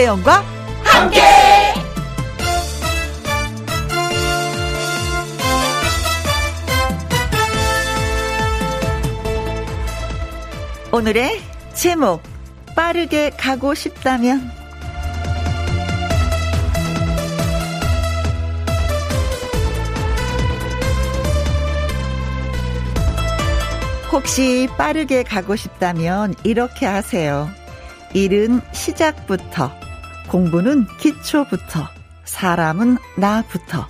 김혜영과 함께. 오늘의 제목 빠르게 가고 싶다면 혹시 빠르게 가고 싶다면 이렇게 하세요. 일은 시작부터, 공부는 기초부터, 사람은 나부터,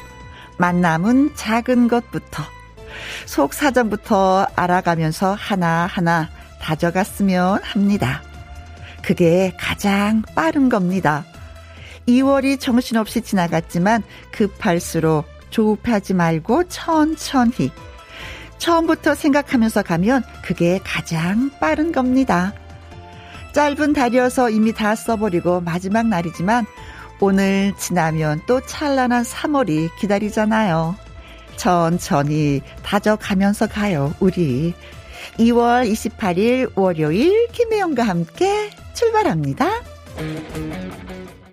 만남은 작은 것부터, 속 사정부터 알아가면서 하나하나 다져갔으면 합니다. 그게 가장 빠른 겁니다. 2월이 정신없이 지나갔지만 급할수록 조급하지 말고 천천히 처음부터 생각하면서 가면 그게 가장 빠른 겁니다. 짧은 달이어서 이미 다 써버리고 마지막 날이지만 오늘 지나면 또 찬란한 3월이 기다리잖아요. 천천히 다져가면서 가요, 우리. 2월 28일 월요일 김혜영과 함께 출발합니다.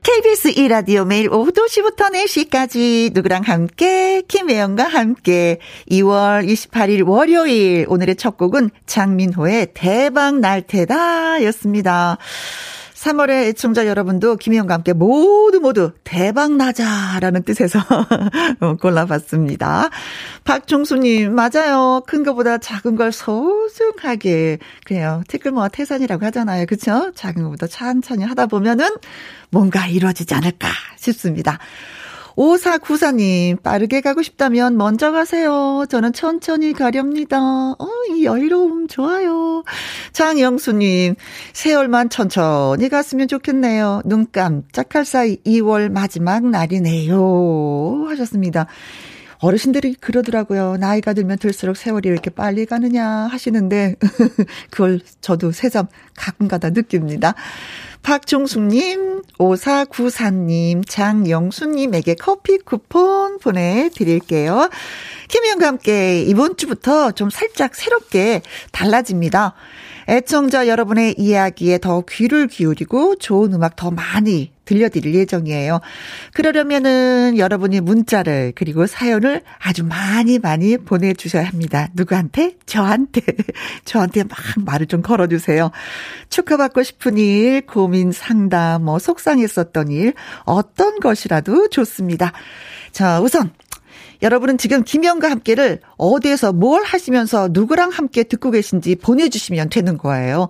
KBS 1라디오 매일 오후 2시부터 4시까지 누구랑 함께 김혜영과 함께 2월 28일 월요일 오늘의 첫 곡은 장민호의 대박 날 테다 였습니다. 3월의 애청자 여러분도 김희영과 함께 모두 모두 대박 나자라는 뜻에서 어, 골라봤습니다. 박종수님, 맞아요. 큰 거보다 작은 걸 소중하게. 그래요. 티끌모아 태산이라고 하잖아요. 그쵸? 작은 거보다 천천히 하다 보면은 뭔가 이루어지지 않을까 싶습니다. 오사구사님, 빠르게 가고 싶다면 먼저 가세요. 저는 천천히 가렵니다. 어, 이 여유로움 좋아요. 장영수님, 세월만 천천히 갔으면 좋겠네요. 눈 깜짝할 사이 2월 마지막 날이네요. 하셨습니다. 어르신들이 그러더라고요. 나이가 들면 들수록 세월이 왜 이렇게 빨리 가느냐 하시는데, 그걸 저도 새삼 가끔가다 느낍니다. 박종숙님, 5494님, 장영수님에게 커피 쿠폰 보내드릴게요. 김희영과 함께 이번 주부터 좀 살짝 새롭게 달라집니다. 애청자 여러분의 이야기에 더 귀를 기울이고 좋은 음악 더 많이 들려드릴 예정이에요. 그러려면은 여러분이 문자를 그리고 사연을 아주 많이 많이 보내주셔야 합니다. 누구한테? 저한테. 저한테 막 말을 좀 걸어주세요. 축하받고 싶은 일, 고민 상담, 뭐 속상했었던 일, 어떤 것이라도 좋습니다. 자, 우선 여러분은 지금 김영과 함께를 어디에서 뭘 하시면서 누구랑 함께 듣고 계신지 보내주시면 되는 거예요.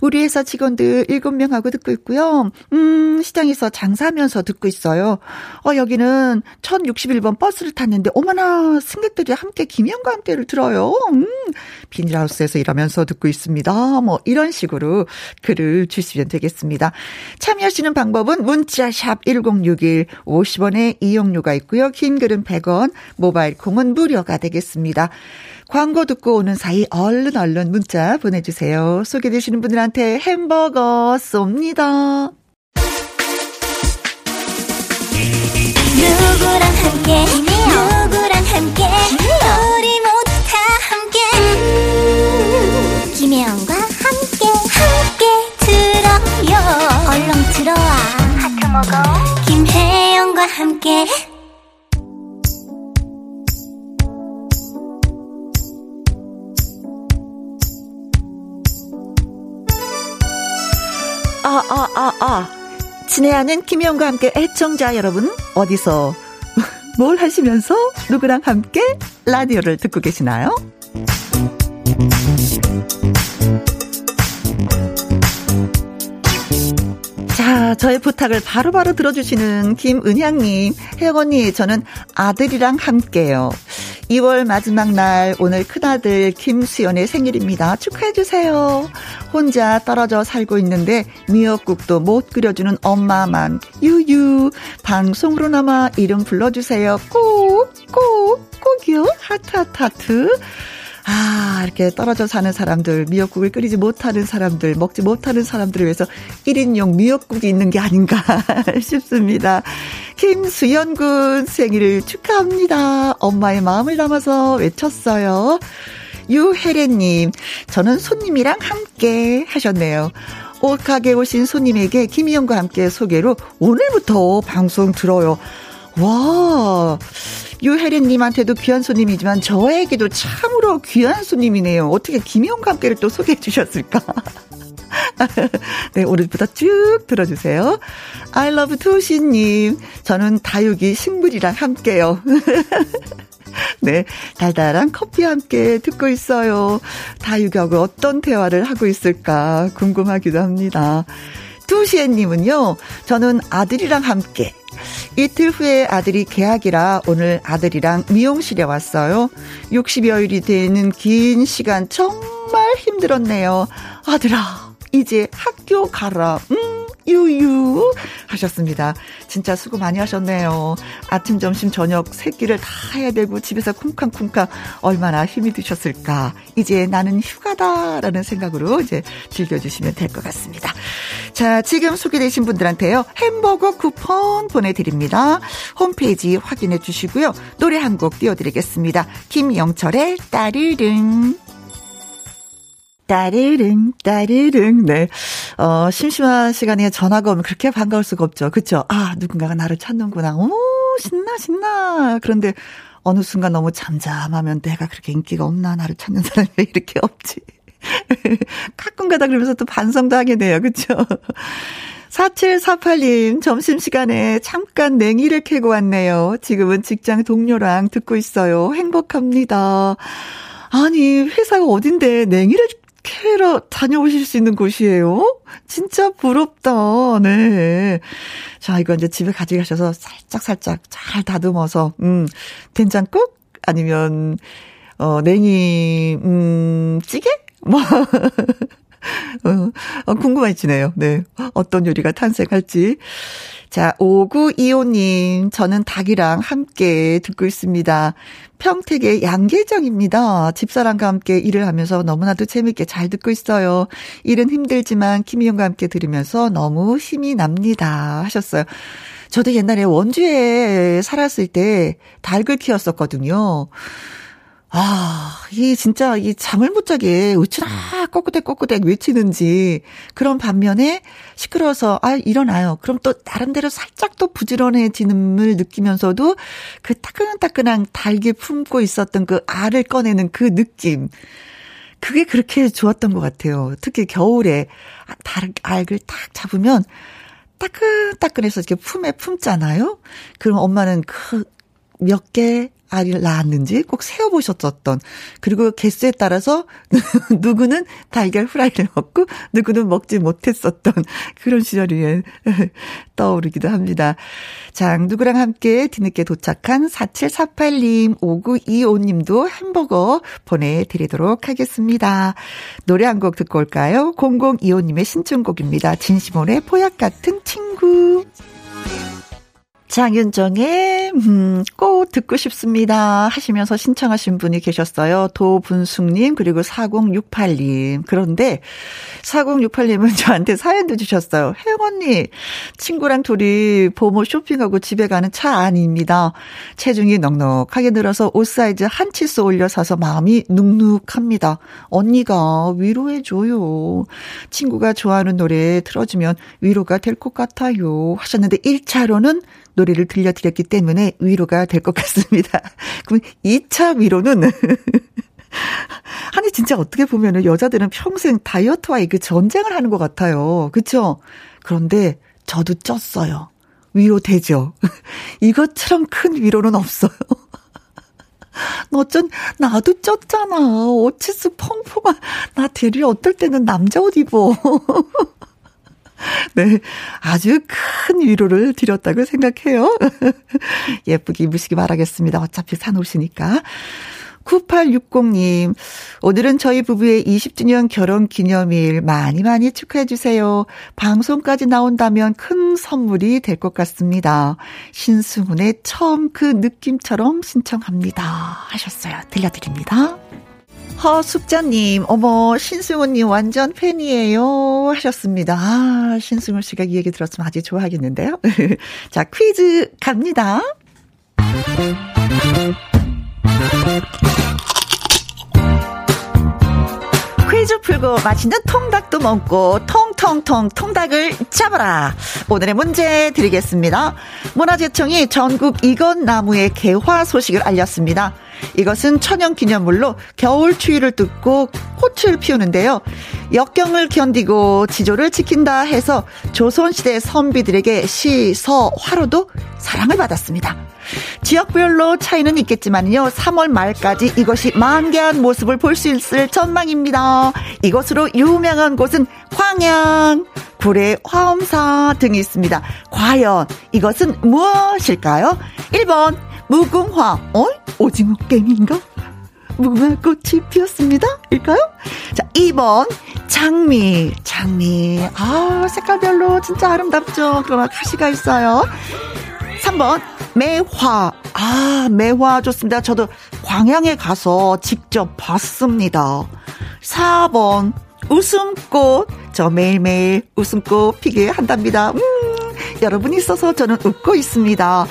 우리 회사 직원들 7명하고 듣고 있고요. 음, 시장에서 장사하면서 듣고 있어요. 어, 여기는 1061번 버스를 탔는데, 어머나, 승객들이 함께 김영과 함께를 들어요. 음, 비닐하우스에서 일하면서 듣고 있습니다. 뭐, 이런 식으로 글을 주시면 되겠습니다. 참여하시는 방법은 문자샵 1061 50원의 이용료가 있고요. 긴 글은 100원, 모바일 콩은 무료가 되겠습니다. 광고 듣고 오는 사이 얼른 얼른 문자 보내주세요. 소개되시는 분들한테 햄버거 쏩니다. 누구랑 함께? 누구랑 함께? 우리 모두 다 함께. 음, 김혜영과 함께 함께 들어요. 얼렁 들어와. 하트 먹어. 김혜영과 함께 아, 아, 아, 아. 친애하는 김영과 함께 애청자 여러분, 어디서, 뭘 하시면서 누구랑 함께 라디오를 듣고 계시나요? 자, 저의 부탁을 바로바로 바로 들어주시는 김은향님, 혜영 언니, 저는 아들이랑 함께요. 2월 마지막 날 오늘 큰아들 김수연의 생일입니다. 축하해 주세요. 혼자 떨어져 살고 있는데 미역국도 못 끓여주는 엄마만 유유 방송으로나마 이름 불러주세요. 꼭 꼭 꼭이요. 하트 하트 하트. 아, 이렇게 떨어져 사는 사람들, 미역국을 끓이지 못하는 사람들, 먹지 못하는 사람들을 위해서 1인용 미역국이 있는 게 아닌가 싶습니다. 김수연 군 생일을 축하합니다. 엄마의 마음을 담아서 외쳤어요. 유혜래님, 저는 손님이랑 함께 하셨네요. 옷가게 오신 손님에게 김희영과 함께 소개로 오늘부터 방송 들어요. 와, 유혜린님한테도 귀한 손님이지만 저에게도 참으로 귀한 손님이네요. 어떻게 김희영과 함께를 또 소개해 주셨을까? 네, 오늘부터 쭉 들어주세요. I love 투시님. 저는 다육이 식물이랑 함께요. 네, 달달한 커피와 함께 듣고 있어요. 다육하고 어떤 대화를 하고 있을까 궁금하기도 합니다. 두시애님은요, 저는 아들이랑 함께 이틀 후에 아들이 개학이라 오늘 아들이랑 미용실에 왔어요. 60여일이 되는 긴 시간 정말 힘들었네요. 아들아, 이제 학교 가라. 음. 유유 하셨습니다. 진짜 수고 많이 하셨네요. 아침, 점심, 저녁 세 끼를 다 해야 되고 집에서 쿵쾅쿵쾅 얼마나 힘이 드셨을까. 이제 나는 휴가다라는 생각으로 이제 즐겨주시면 될 것 같습니다. 자, 지금 소개되신 분들한테요. 햄버거 쿠폰 보내드립니다. 홈페이지 확인해 주시고요. 노래 한 곡 띄워드리겠습니다. 김영철의 따르릉. 따르릉, 따르릉. 네. 어, 심심한 시간에 전화가 오면 그렇게 반가울 수가 없죠. 그쵸? 아, 누군가가 나를 찾는구나. 오, 신나, 신나. 그런데 어느 순간 너무 잠잠하면 내가 그렇게 인기가 없나? 나를 찾는 사람이 왜 이렇게 없지? 가끔 가다 그러면서 또 반성도 하게 돼요. 그쵸? 4748님, 점심시간에 잠깐 냉이를 캐고 왔네요. 지금은 직장 동료랑 듣고 있어요. 행복합니다. 아니, 회사가 어딘데 냉이를 캐러 다녀오실 수 있는 곳이에요? 진짜 부럽다. 네. 자, 이거 이제 집에 가져가셔서 살짝살짝 잘 다듬어서, 음, 된장국? 아니면, 어, 냉이, 음, 찌개? 뭐. 어, 어, 궁금해지네요. 네. 어떤 요리가 탄생할지. 자, 5925님, 저는 닭이랑 함께 듣고 있습니다. 평택의 양계장입니다. 집사람과 함께 일을 하면서 너무나도 재밌게 잘 듣고 있어요. 일은 힘들지만 김희영과 함께 들으면서 너무 힘이 납니다. 하셨어요. 저도 옛날에 원주에 살았을 때 닭을 키웠었거든요. 아, 이 진짜 이 잠을 못 자게 으츠라 꼬꾸대 꼬꾸대 외치는지 그런 반면에 시끄러워서 아 일어나요. 그럼 또 나름대로 살짝 또 부지런해지는을 느끼면서도 그 따끈따끈한 달기 품고 있었던 그 알을 꺼내는 그 느낌. 그게 그렇게 좋았던 것 같아요. 특히 겨울에 달, 알을 딱 잡으면 따끈따끈해서 이렇게 품에 품잖아요. 그럼 엄마는 그 몇 개, 아이를 낳았는지 꼭 세어보셨었던 그리고 개수에 따라서 누구는 달걀 후라이를 먹고 누구는 먹지 못했었던 그런 시절이 떠오르기도 합니다. 자, 누구랑 함께 뒤늦게 도착한 4748님, 5925님도 햄버거 보내드리도록 하겠습니다. 노래 한 곡 듣고 올까요? 0025님의 신청곡입니다. 진시몬의 포약 같은 친구. 장윤정의 음, 꼭 듣고 싶습니다 하시면서 신청하신 분이 계셨어요. 도분숙님 그리고 4068님. 그런데 4068님은 저한테 사연도 주셨어요. 혜영 언니 친구랑 둘이 보모 쇼핑하고 집에 가는 차 안입니다. 체중이 넉넉하게 늘어서 옷 사이즈 한 치수 올려 사서 마음이 눅눅합니다. 언니가 위로해줘요. 친구가 좋아하는 노래 틀어주면 위로가 될 것 같아요 하셨는데 1차로는 노래를 들려드렸기 때문에 위로가 될 것 같습니다. 그럼 2차 위로는 아니 진짜 어떻게 보면은 여자들은 평생 다이어트와의 그 전쟁을 하는 것 같아요. 그쵸? 그런데 저도 쪘어요. 위로 되죠. 이것처럼 큰 위로는 없어요. 너전 나도 쪘잖아. 어치스 펑펑한 나 대리 어떨 때는 남자 옷 입어. 네. 아주 큰 위로를 드렸다고 생각해요. 예쁘게 입으시기 바라겠습니다. 어차피 사놓으시니까. 9860님, 오늘은 저희 부부의 20주년 결혼 기념일 많이 많이 축하해 주세요. 방송까지 나온다면 큰 선물이 될 것 같습니다. 신승훈의 처음 그 느낌처럼 신청합니다. 하셨어요. 들려드립니다. 허숙자님, 어머, 신승훈님 완전 팬이에요. 하셨습니다. 아, 신승훈 씨가 이 얘기 들었으면 아주 좋아하겠는데요. 자, 퀴즈 갑니다. 퀴즈 풀고 맛있는 통닭도 먹고 통 통통 통닭을 잡아라. 오늘의 문제 드리겠습니다. 문화재청이 전국 이건 나무의 개화 소식을 알렸습니다. 이것은 천연 기념물로 겨울 추위를 뚫고 꽃을 피우는데요. 역경을 견디고 지조를 지킨다 해서 조선시대 선비들에게 시, 서, 화로도 사랑을 받았습니다. 지역별로 차이는 있겠지만요. 3월 말까지 이것이 만개한 모습을 볼 수 있을 전망입니다. 이것으로 유명한 곳은 황양, 구례, 화엄사 등이 있습니다. 과연 이것은 무엇일까요? 1번 무궁화, 어? 오징어 게임인가? 무궁화 꽃이 피었습니다. 일까요? 자, 2번 장미. 장미. 아, 색깔별로 진짜 아름답죠. 그러나 가시가 있어요. 3번 매화. 아, 매화 좋습니다. 저도 광양에 가서 직접 봤습니다. 4번 웃음꽃. 저 매일매일 웃음꽃 피게 한답니다. 음, 여러분이 있어서 저는 웃고 있습니다.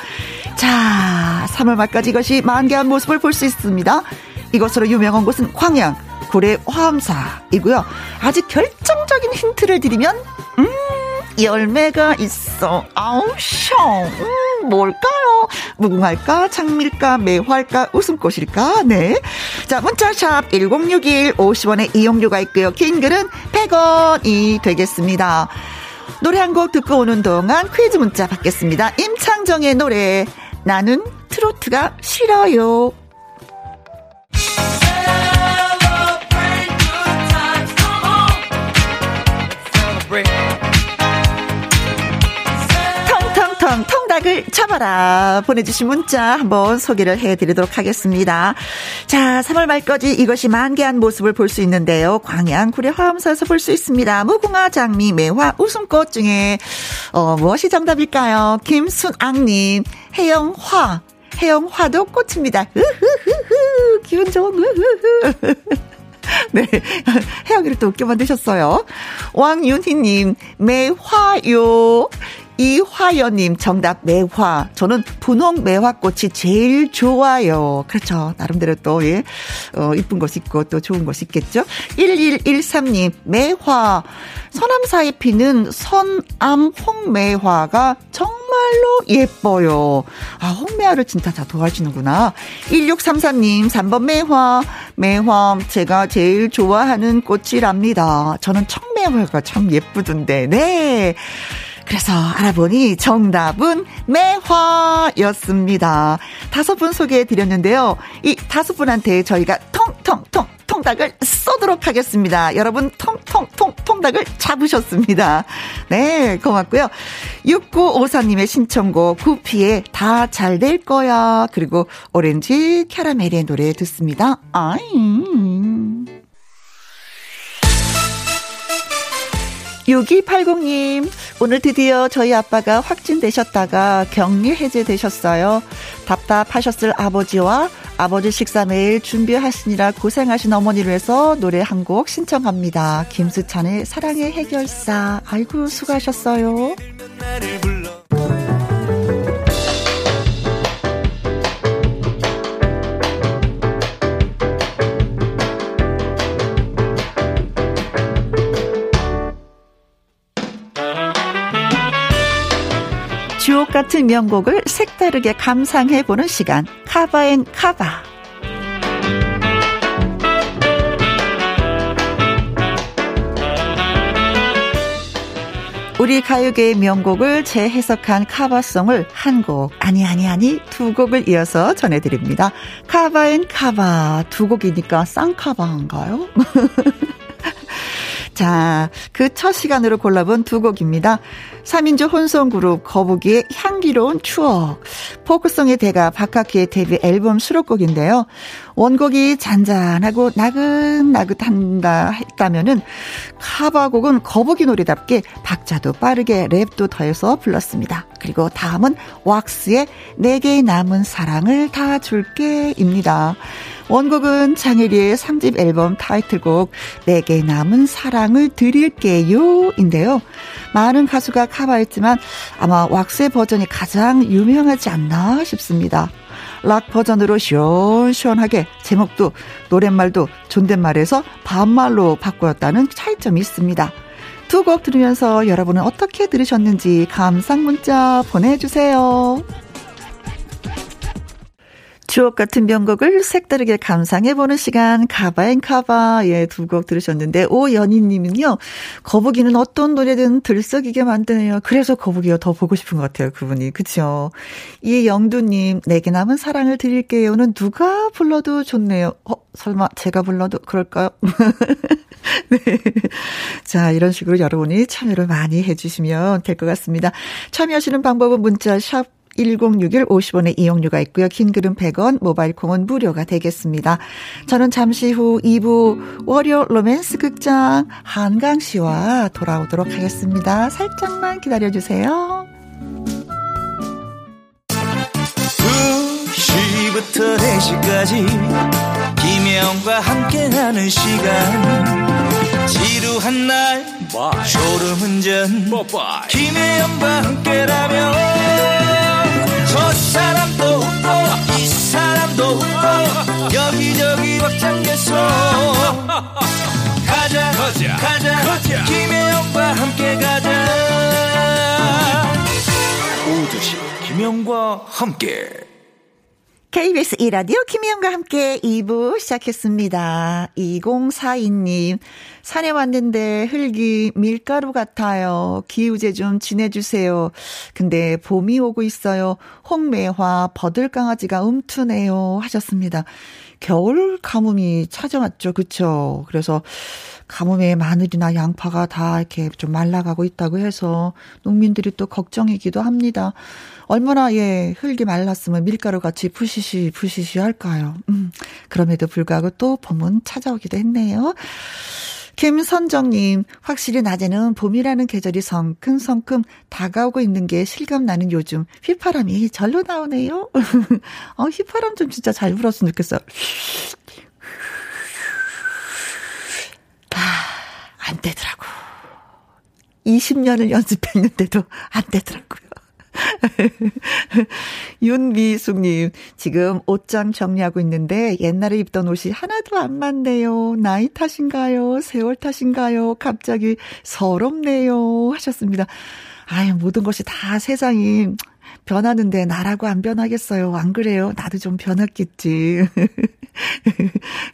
자, 3월 말까지 이것이 만개한 모습을 볼 수 있습니다. 이것으로 유명한 곳은 광양, 고래 화암사이고요. 아직 결정적인 힌트를 드리면, 음, 열매가 있어. 아우, 셔. 음, 뭘까요? 무궁화일까? 장밀까? 매화일까? 웃음꽃일까? 네. 자, 문자샵 1061 50원의 이용료가 있고요. 긴 글은 100원이 되겠습니다. 노래 한 곡 듣고 오는 동안 퀴즈 문자 받겠습니다. 임창정의 노래. 나는 트로트가 싫어요. 텅텅텅 통닭을 잡아라 보내주신 문자 한번 소개를 해드리도록 하겠습니다. 자 3월 말까지 이것이 만개한 모습을 볼 수 있는데요. 광양 구례 화엄사에서 볼 수 있습니다. 무궁화 장미 매화 웃음꽃 중에 어, 무엇이 정답일까요? 김순앙님 해영화. 해영화도 꽃입니다. 으흐흐흐. 기분 좋은 으흐흐. 네. 혜영이를 또 웃겨 만드셨어요. 왕윤희님, 매화요. 이화연님 정답 매화. 저는 분홍 매화꽃이 제일 좋아요. 그렇죠. 나름대로 또, 예, 어, 이쁜 것이 있고 또 좋은 것이 있겠죠. 1113님 매화. 서남사에 피는 선암 홍매화가 정말로 예뻐요. 아, 홍매화를 진짜 다 도와주는구나. 1633님 3번 매화. 매화 제가 제일 좋아하는 꽃이랍니다. 저는 청매화가 참 예쁘던데. 네. 그래서 알아보니 정답은 매화였습니다. 다섯 분 소개해 드렸는데요. 이 다섯 분한테 저희가 통통통 통닭을 쏘도록 하겠습니다. 여러분 통통통 통닭을 잡으셨습니다. 네, 고맙고요. 6954님의 신청곡 구피의 다 잘 될 거야. 그리고 오렌지 캐러멜의 노래 듣습니다. 아이. 6280님, 오늘 드디어 저희 아빠가 확진되셨다가 격리 해제되셨어요. 답답하셨을 아버지와 아버지 식사 매일 준비하시느라 고생하신 어머니를 위해서 노래 한 곡 신청합니다. 김수찬의 사랑의 해결사. 아이고, 수고하셨어요. 같은 명곡을 색다르게 감상해보는 시간, 카바앤 카바. 우리 가요계의 명곡을 재해석한 카바송을 한 곡, 아니, 아니, 아니, 두 곡을 이어서 전해드립니다. 카바앤 카바. 두 곡이니까 쌍카바인가요? 자, 그 첫 시간으로 골라본 두 곡입니다. 3인조 혼성그룹 거북이의 향기로운 추억. 포크송의 대가 박학기의 데뷔 앨범 수록곡인데요. 원곡이 잔잔하고 나긋나긋한다 했다면은 카바곡은 거북이 노래답게 박자도 빠르게 랩도 더해서 불렀습니다. 그리고 다음은 왁스의 내게 남은 사랑을 다 줄게입니다. 원곡은 장혜리의 3집 앨범 타이틀곡 내게 남은 사랑을 드릴게요 인데요. 많은 가수가 커버했지만 아마 왁스의 버전이 가장 유명하지 않나 싶습니다. 락 버전으로 시원시원하게 제목도 노랫말도 존댓말에서 반말로 바꾸었다는 차이점이 있습니다. 두 곡 들으면서 여러분은 어떻게 들으셨는지 감상 문자 보내주세요. 추억 같은 명곡을 색다르게 감상해보는 시간, 가바앤카바. 예, 두 곡 들으셨는데, 오연희님은요, 거북이는 어떤 노래든 들썩이게 만드네요. 그래서 거북이가 더 보고 싶은 것 같아요, 그분이. 그쵸? 이영두님, 내게 남은 사랑을 드릴게요는 누가 불러도 좋네요. 어, 설마 제가 불러도 그럴까요? 네. 자, 이런 식으로 여러분이 참여를 많이 해주시면 될 것 같습니다. 참여하시는 방법은 문자 샵 1061 50원의 이용료가 있고요. 긴 글은 100원, 모바일 콩은 무료가 되겠습니다. 저는 잠시 후 2부 월요 로맨스 극장 한강 씨와 돌아오도록 하겠습니다. 살짝만 기다려 주세요. 2시부터 4시까지 김혜영과 함께하는 시간 지루한 날 Bye. 졸음운전 김혜영과 함께라면 김혜영과 함께 가자 오두시 김혜영과 함께 KBS 이라디오 김희영과 함께 2부 시작했습니다. 2042님, 산에 왔는데 흙이 밀가루 같아요. 기우제 좀 지내주세요. 근데 봄이 오고 있어요. 홍매화, 버들강아지가 움트네요. 하셨습니다. 겨울 가뭄이 찾아왔죠. 그쵸? 그래서 가뭄에 마늘이나 양파가 다 이렇게 좀 말라가고 있다고 해서 농민들이 또 걱정이기도 합니다. 얼마나 예 흙이 말랐으면 밀가루 같이 푸시시 푸시시 할까요? 음 그럼에도 불구하고 또 봄은 찾아오기도 했네요. 김선정님, 확실히 낮에는 봄이라는 계절이 성큼성큼 다가오고 있는 게 실감나는 요즘 휘파람이 절로 나오네요. 어, 휘파람 좀 진짜 잘 불었으면 좋겠어요. 아, 안 되더라고. 20년을 연습했는데도 안 되더라고요. 윤미숙님, 지금 옷장 정리하고 있는데 옛날에 입던 옷이 하나도 안 맞네요. 나이 탓인가요? 세월 탓인가요? 갑자기 서럽네요. 하셨습니다. 아유, 모든 것이 다 세상이 변하는데 나라고 안 변하겠어요. 안 그래요? 나도 좀 변했겠지.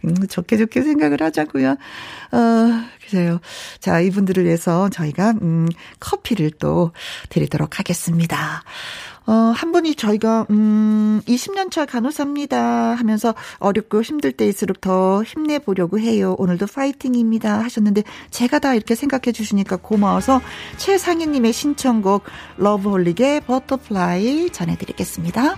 음, 좋게 좋게 생각을 하자고요. 어, 그래요. 자, 이분들을 위해서 저희가 음 커피를 또 드리도록 하겠습니다. 어, 한 분이 저희가, 음, 20년 차 간호사입니다 하면서 어렵고 힘들 때일수록 더 힘내보려고 해요. 오늘도 파이팅입니다. 하셨는데, 제가 다 이렇게 생각해 주시니까 고마워서 최상희님의 신청곡, 러브홀릭의 Butterfly 전해드리겠습니다.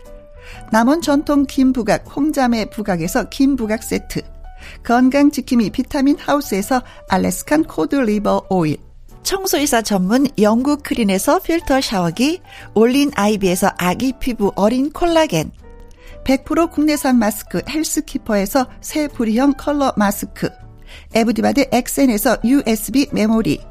남원 전통 김부각 홍자매 부각에서 김부각 세트. 건강지킴이 비타민 하우스에서 Alaskan cod liver oil. 청소이사 전문 영국 크린에서 필터 샤워기 올린 아이비에서 아기 피부 어린 콜라겐. 100% 국내산 마스크 헬스키퍼에서 새 부리형 컬러 마스크. 에브디바드 엑센에서 USB 메모리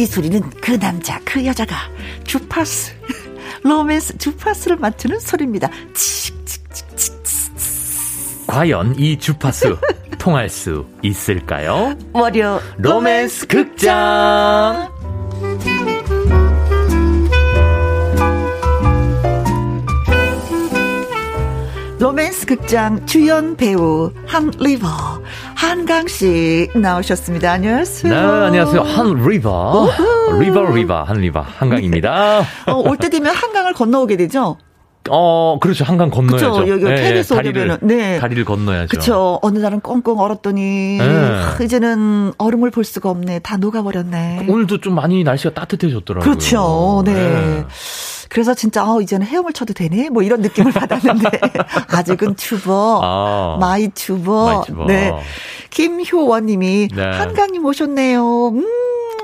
이 소리는 그 남자, 그 여자가 주파수, 로맨스 주파수를 맞추는 소리입니다. 과연 이 주파수 통할 수 있을까요? 월요 로맨스 극장. 로맨스 극장 주연 배우 한리버, 한강 씨 나오셨습니다. 안녕하세요. 네, 안녕하세요. 한 리버. 리버 리버 한 리버 한강입니다. 어, 올 때 되면 한강을 건너오게 되죠? 어, 그렇죠. 한강 건너야죠. 그쵸, 여기 예, KBS 다리를, 오면은, 네. 다리를 건너야죠. 그쵸. 어느 날은 꽁꽁 얼었더니, 네. 하, 이제는 얼음을 볼 수가 없네. 다 녹아버렸네. 오늘도 좀 많이 날씨가 따뜻해졌더라고요. 그렇죠. 네. 그래서 진짜, 어, 이제는 헤엄을 쳐도 되네? 뭐 이런 느낌을 받았는데, 아직은 추워. 아. 마이 추워. 네. 김효원 님이, 네. 한강님 오셨네요. 음,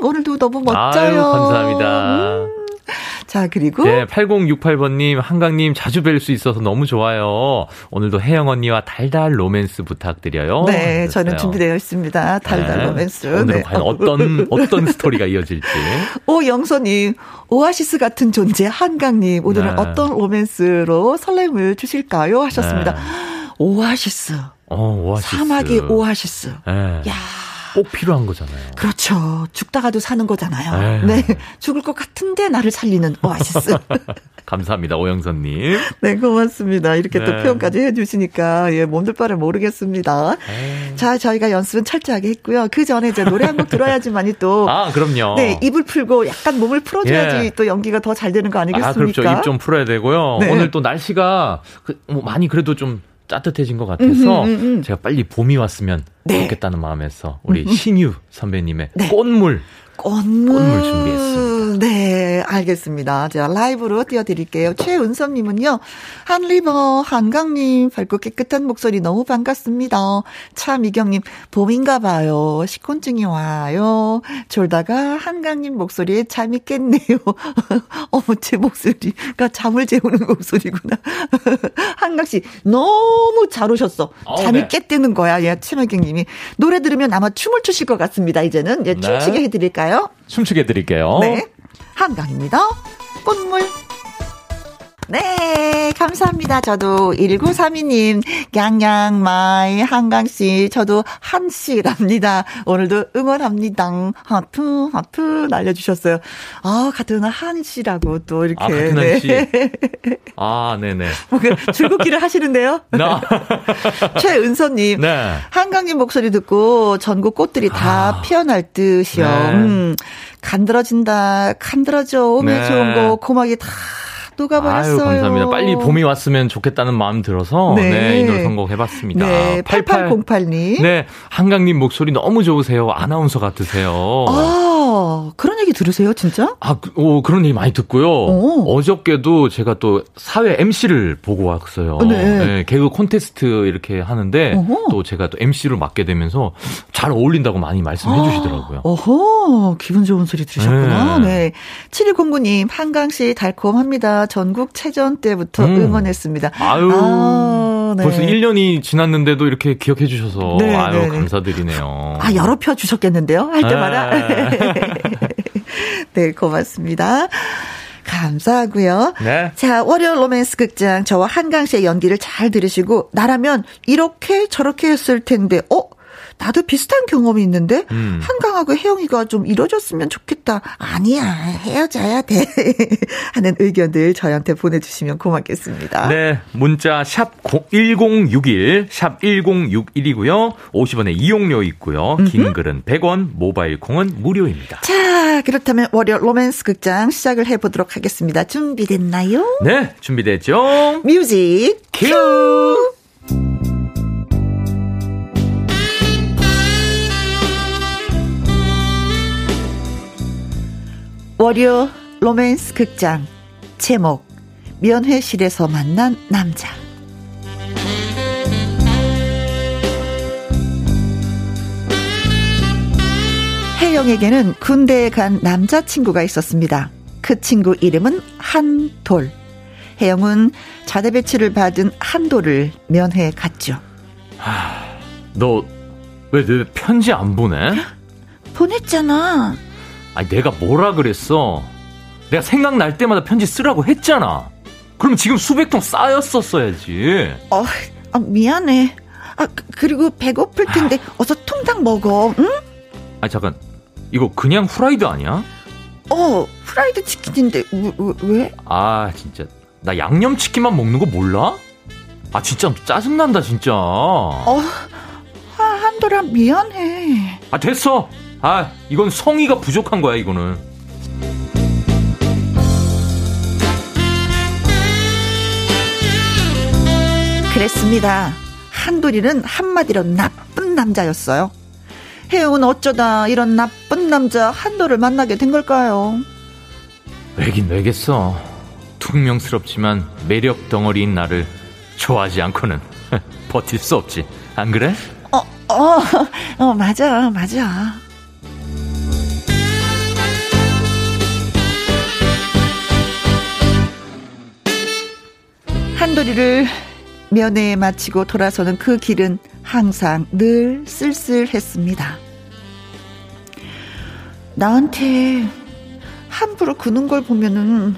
오늘도 너무 멋져요. 아유, 감사합니다. 음. 자, 그리고. 네, 8068번님, 한강님 자주 뵐 수 있어서 너무 좋아요. 오늘도 혜영 언니와 달달 로맨스 부탁드려요. 네, 하셨어요. 저는 준비되어 있습니다. 달달 네. 로맨스. 오늘은 네. 과연 어떤, 어떤 스토리가 이어질지. 오영선님, 오아시스 같은 존재 한강님, 오늘은 네. 어떤 로맨스로 설렘을 주실까요? 하셨습니다. 네. 오아시스. 어, 오아시스. 사막의 오아시스. 네. 야 꼭 필요한 거잖아요. 그렇죠. 죽다가도 사는 거잖아요. 에이. 네. 죽을 것 같은데 나를 살리는 오아시스. 감사합니다, 오영선님. 네, 고맙습니다. 이렇게 또 네. 표현까지 해주시니까, 예, 몸둘 바를 모르겠습니다. 에이. 자, 저희가 연습은 철저하게 했고요. 그 전에 이제 노래 한 곡 들어야지만이 또. 아, 그럼요. 네, 입을 풀고 약간 몸을 풀어줘야지 예. 또 연기가 더 잘 되는 거 아니겠습니까? 아, 그렇죠. 입 좀 풀어야 되고요. 네. 오늘 또 날씨가 그, 뭐 많이 그래도 좀 따뜻해진 것 같아서 음흠, 음, 음. 제가 빨리 봄이 왔으면 네. 좋겠다는 마음에서 우리 신유 선배님의 꽃물 꽃물. 꽃물 준비했습니다. 네, 알겠습니다. 제가 라이브로 띄워드릴게요. 최은섭님은요, 한리버, 한강님, 밝고 깨끗한 목소리 너무 반갑습니다. 차미경님, 봄인가 봐요. 식곤증이 와요. 졸다가 한강님 목소리에 잠이 깼네요. 어머, 제 목소리가 잠을 재우는 목소리구나. 한강씨, 너무 잘 오셨어. 어우, 잠이 네. 깼다는 거야. 예, 최미경님이. 노래 들으면 아마 춤을 추실 것 같습니다. 이제는. 예, 네. 춤추게 해드릴까요? 춤추게 해드릴게요. 네. 한강입니다. 꽃물. 네, 감사합니다. 저도 1932님, 양양, 마이, 한강 씨, 저도 한 씨랍니다. 오늘도 응원합니다. 하트, 하트 날려주셨어요. 아, 같은 한 씨라고 또 이렇게. 아, 같은 네. 한씨. 아, 네네. 뭐그 줄긋기를 하시는데요. 나. 최은서님. 네. 한강님 목소리 듣고 전국 꽃들이 다 아. 피어날 듯이요. 네. 음, 간드러진다, 간드러져, 오면 네. 좋은 거, 고막이 다 녹아버렸어요. 아유, 감사합니다. 빨리 봄이 왔으면 좋겠다는 마음 들어서 네. 네, 이 노래 선곡해봤습니다. 네, 8808님. 네, 한강님 목소리 너무 좋으세요. 아나운서 같으세요. 아, 그런 얘기 들으세요, 진짜? 아, 그- 오, 그런 얘기 많이 듣고요. 오. 어저께도 제가 또 사회 MC를 보고 왔어요. 네. 개그 콘테스트 이렇게 하는데 어허. 또 제가 또 MC를 맡게 되면서 잘 어울린다고 많이 말씀해 주시더라고요. 어허, 기분 좋은 소리 들으셨구나. 네. 네. 7109님, 한강씨 달콤합니다. 전국 체전 때부터 음. 응원했습니다. 아유, 아, 네. 벌써 1년이 지났는데도 이렇게 기억해 주셔서 네, 아유, 네, 네. 감사드리네요. 아, 여러 표 주셨겠는데요? 할 때마다. 네. 네, 고맙습니다. 감사하고요. 네. 자, 월요 로맨스 극장 저와 한강 씨의 연기를 잘 들으시고 나라면 이렇게 저렇게 했을 텐데 어? 나도 비슷한 경험이 있는데 음. 한강하고 혜영이가 좀 이뤄졌으면 좋겠다. 아니야 헤어져야 돼 하는 의견들 저희한테 보내주시면 고맙겠습니다. 네, 문자 샵 1061, 샵 1061이고요. 50원의 이용료 있고요. 긴 글은 100원, 모바일 콩은 무료입니다. 자 그렇다면 월요 로맨스 극장 시작을 해보도록 하겠습니다. 준비됐나요? 네, 준비됐죠? 뮤직 큐! 월요 로맨스 극장 제목 면회실에서 만난 남자 혜영에게는 군대에 간 남자친구가 있었습니다. 그 친구 이름은 한돌. 혜영은 자대 배치를 받은 한돌을 면회에 갔죠. 너, 왜 내 편지 안 보내? 보냈잖아. 아니, 내가 뭐라 그랬어? 내가 생각날 때마다 편지 쓰라고 했잖아. 그럼 지금 수백 통 쌓였었어야지. 어, 아, 미안해. 아, 그- 그리고 배고플 텐데 어서 통닭 먹어. 응? 아 잠깐. 이거 그냥 후라이드 아니야? 어, 프라이드 치킨인데 왜? 아, 진짜. 나 양념치킨만 먹는 거 몰라? 아, 진짜 짜증난다, 진짜. 어, 한돌아, 미안해. 아, 됐어. 아, 이건 성의가 부족한 거야, 이거는. 그랬습니다. 한돌이는 한마디로 나쁜 남자였어요. 혜영은 어쩌다 이런 나쁜 남자 한돌을 만나게 된 걸까요? 왜긴 왜겠어. 퉁명스럽지만 매력 덩어리인 나를 좋아하지 않고는 버틸 수 없지. 안 그래? 어, 어, 어, 맞아, 맞아. 한돌이를 면회에 마치고 돌아서는 그 길은 항상 늘 쓸쓸했습니다. 나한테 함부로 구는 걸 보면은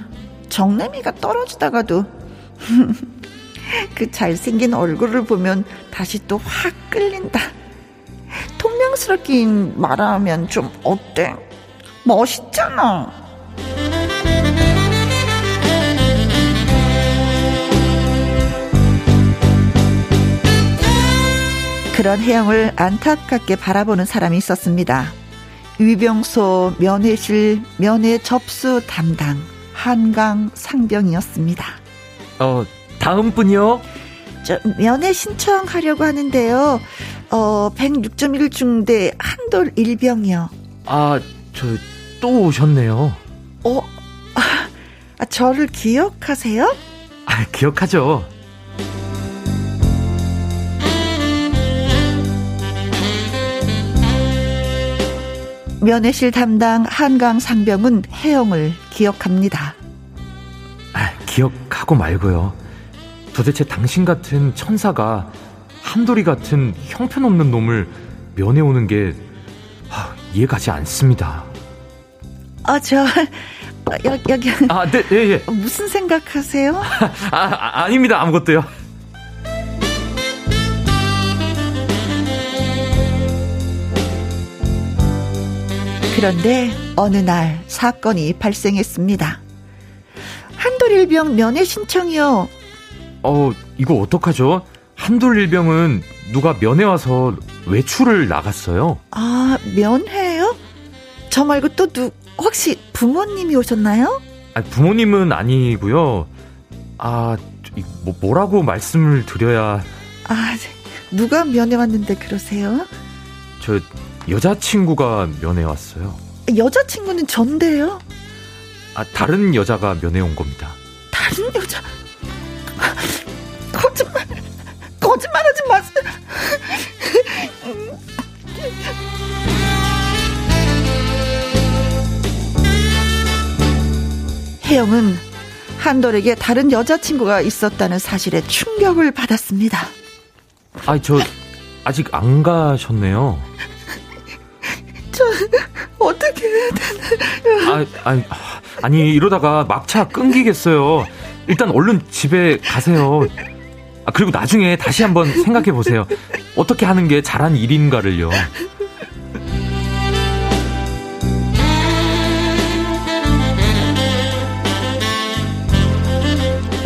정내미가 떨어지다가도 그 잘생긴 얼굴을 보면 다시 또 확 끌린다. 통명스럽긴 말하면 좀 어때? 멋있잖아. 그런 혜영을 안타깝게 바라보는 사람이 있었습니다. 위병소 면회실 면회 접수 담당 한강 상병이었습니다. 어, 다음 분이요? 저 면회 신청하려고 하는데요. 어, 106.1 중대 한돌 일병이요. 아, 저 또 오셨네요. 어, 아, 저를 기억하세요? 아, 기억하죠. 면회실 담당 한강 상병은 혜영을 기억합니다. 아, 기억하고 말고요. 도대체 당신 같은 천사가 한돌이 같은 형편없는 놈을 면회 오는 게 아, 이해가지 않습니다. 아, 저 여기 여기 아, 네, 예, 예. 무슨 생각하세요? 아, 아, 아닙니다. 아무것도요. 그런데 어느 날 사건이 발생했습니다. 한돌일병 면회 신청이요. 어, 이거 어떡하죠? 한돌일병은 누가 면회 와서 외출을 나갔어요. 아, 면회요? 저 말고 또 누, 혹시 부모님이 오셨나요? 아, 부모님은 아니고요. 아, 뭐, 뭐라고 말씀을 드려야. 아, 누가 면회 왔는데 그러세요? 저 여자친구가 면회 왔어요. 여자친구는 전데요? 아, 다른 여자가 면회 온 겁니다. 다른 여자? 거짓말, 거짓말 하지 마세요. 혜영은 한돌에게 다른 여자친구가 있었다는 사실에 충격을 받았습니다. 아, 저 아직 안 가셨네요. 저 어떻게 해야 되나요? 아, 아니, 아니 이러다가 막차 끊기겠어요. 일단 얼른 집에 가세요. 아, 그리고 나중에 다시 한번 생각해 보세요. 어떻게 하는 게 잘한 일인가를요.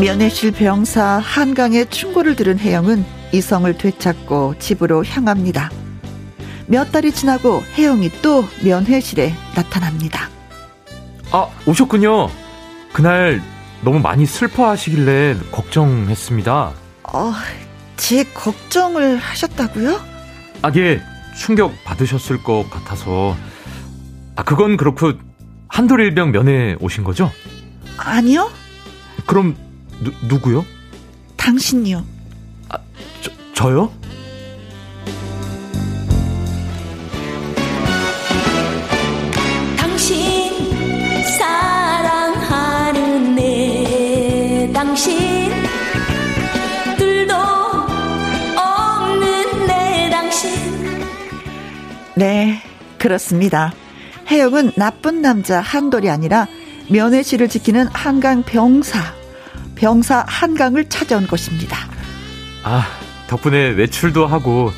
면회실 병사 한강의 충고를 들은 혜영은 이성을 되찾고 집으로 향합니다. 몇 달이 지나고 혜영이 또 면회실에 나타납니다. 아, 오셨군요. 그날 너무 많이 슬퍼하시길래 걱정했습니다. 어, 제 걱정을 하셨다고요? 아, 예. 충격 받으셨을 것 같아서. 아, 그건 그렇고 한돌일병 면회 오신 거죠? 아니요. 그럼 누, 누구요? 당신요. 아, 저, 저요? 당신 둘도 없는 내 당신 네, 그렇습니다. 혜영은 나쁜 남자 한돌이 아니라 면회실을 지키는 한강 병사, 병사 한강을 찾아온 것입니다. 아, 덕분에 외출도 하고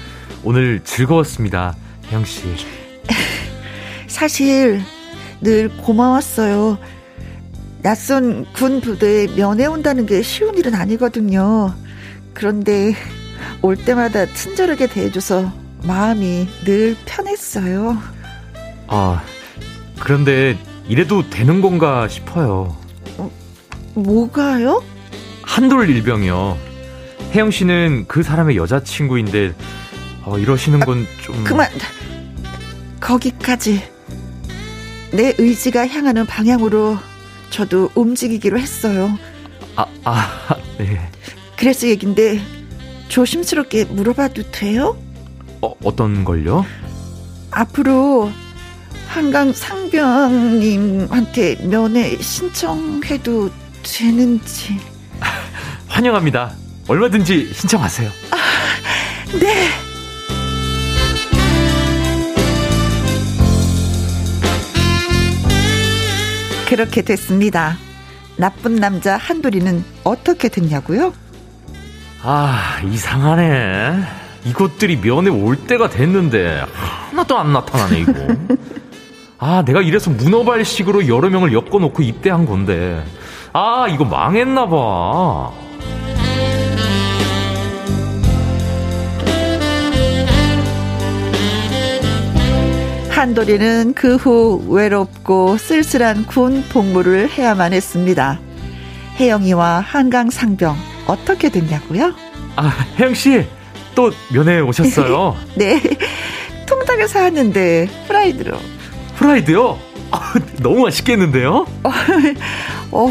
오늘 즐거웠습니다. 혜영 씨. 사실 늘 고마웠어요. 낯선 군 부대에 면회 온다는 게 쉬운 일은 아니거든요. 그런데 올 때마다 친절하게 대해줘서 마음이 늘 편했어요. 아, 그런데 이래도 되는 건가 싶어요. 뭐가요? 한돌 일병이요. 혜영 씨는 그 사람의 여자친구인데, 어, 이러시는 건 좀. 그만. 거기까지. 내 의지가 향하는 방향으로 저도 움직이기로 했어요. 아, 아, 네. 그래서 얘긴데 조심스럽게 물어봐도 돼요? 어, 어떤 걸요? 앞으로 한강 상병님한테 면회 신청해도 되는지. 환영합니다. 얼마든지 신청하세요. 네. 그렇게 됐습니다. 나쁜 남자 한돌이는 어떻게 됐냐고요? 아, 이상하네. 이것들이 면회 올 때가 됐는데, 하나도 안 나타나네, 이거. 아, 내가 이래서 문어발식으로 여러 명을 엮어놓고 입대한 건데. 아, 이거 망했나봐. 한돌이는 그 후 외롭고 쓸쓸한 군 복무를 해야만 했습니다. 혜영이와 한강 상병 어떻게 됐냐고요? 아, 혜영 씨, 또 면회 오셨어요? 네, 통닭을 사왔는데 프라이드로. 프라이드요? 아, 너무 맛있겠는데요? 어,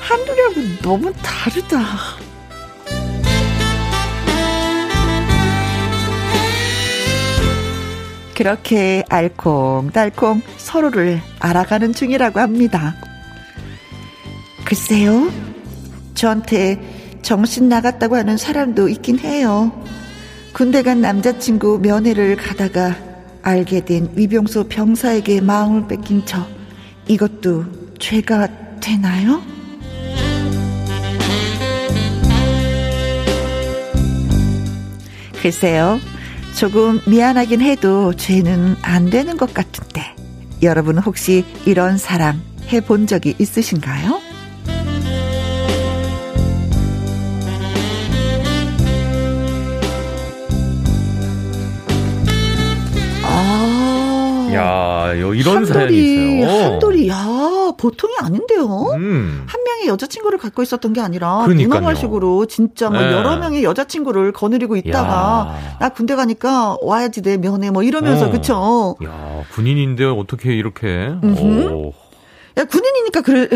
한돌이하고 너무 다르다. 그렇게 알콩달콩 서로를 알아가는 중이라고 합니다. 글쎄요, 저한테 정신 나갔다고 하는 사람도 있긴 해요. 군대 간 남자친구 면회를 가다가 알게 된 위병소 병사에게 마음을 뺏긴 저, 이것도 죄가 되나요? 글쎄요. 조금 미안하긴 해도 죄는 안 되는 것 같은데. 여러분 혹시 이런 사랑 해본 적이 있으신가요? 아. 야, 요 이런 한돌이, 사연이 있어요. 한돌이, 야, 보통이 아닌데요? 음. 한 명의 여자친구를 갖고 있었던 게 아니라. 문어발식으로 진짜 뭐 네. 여러 명의 여자친구를 거느리고 있다가 야. 나 군대 가니까 와야지 내 면회 뭐 이러면서 어. 그쵸? 야, 군인인데 어떻게 이렇게. 야 군인이니까 그럴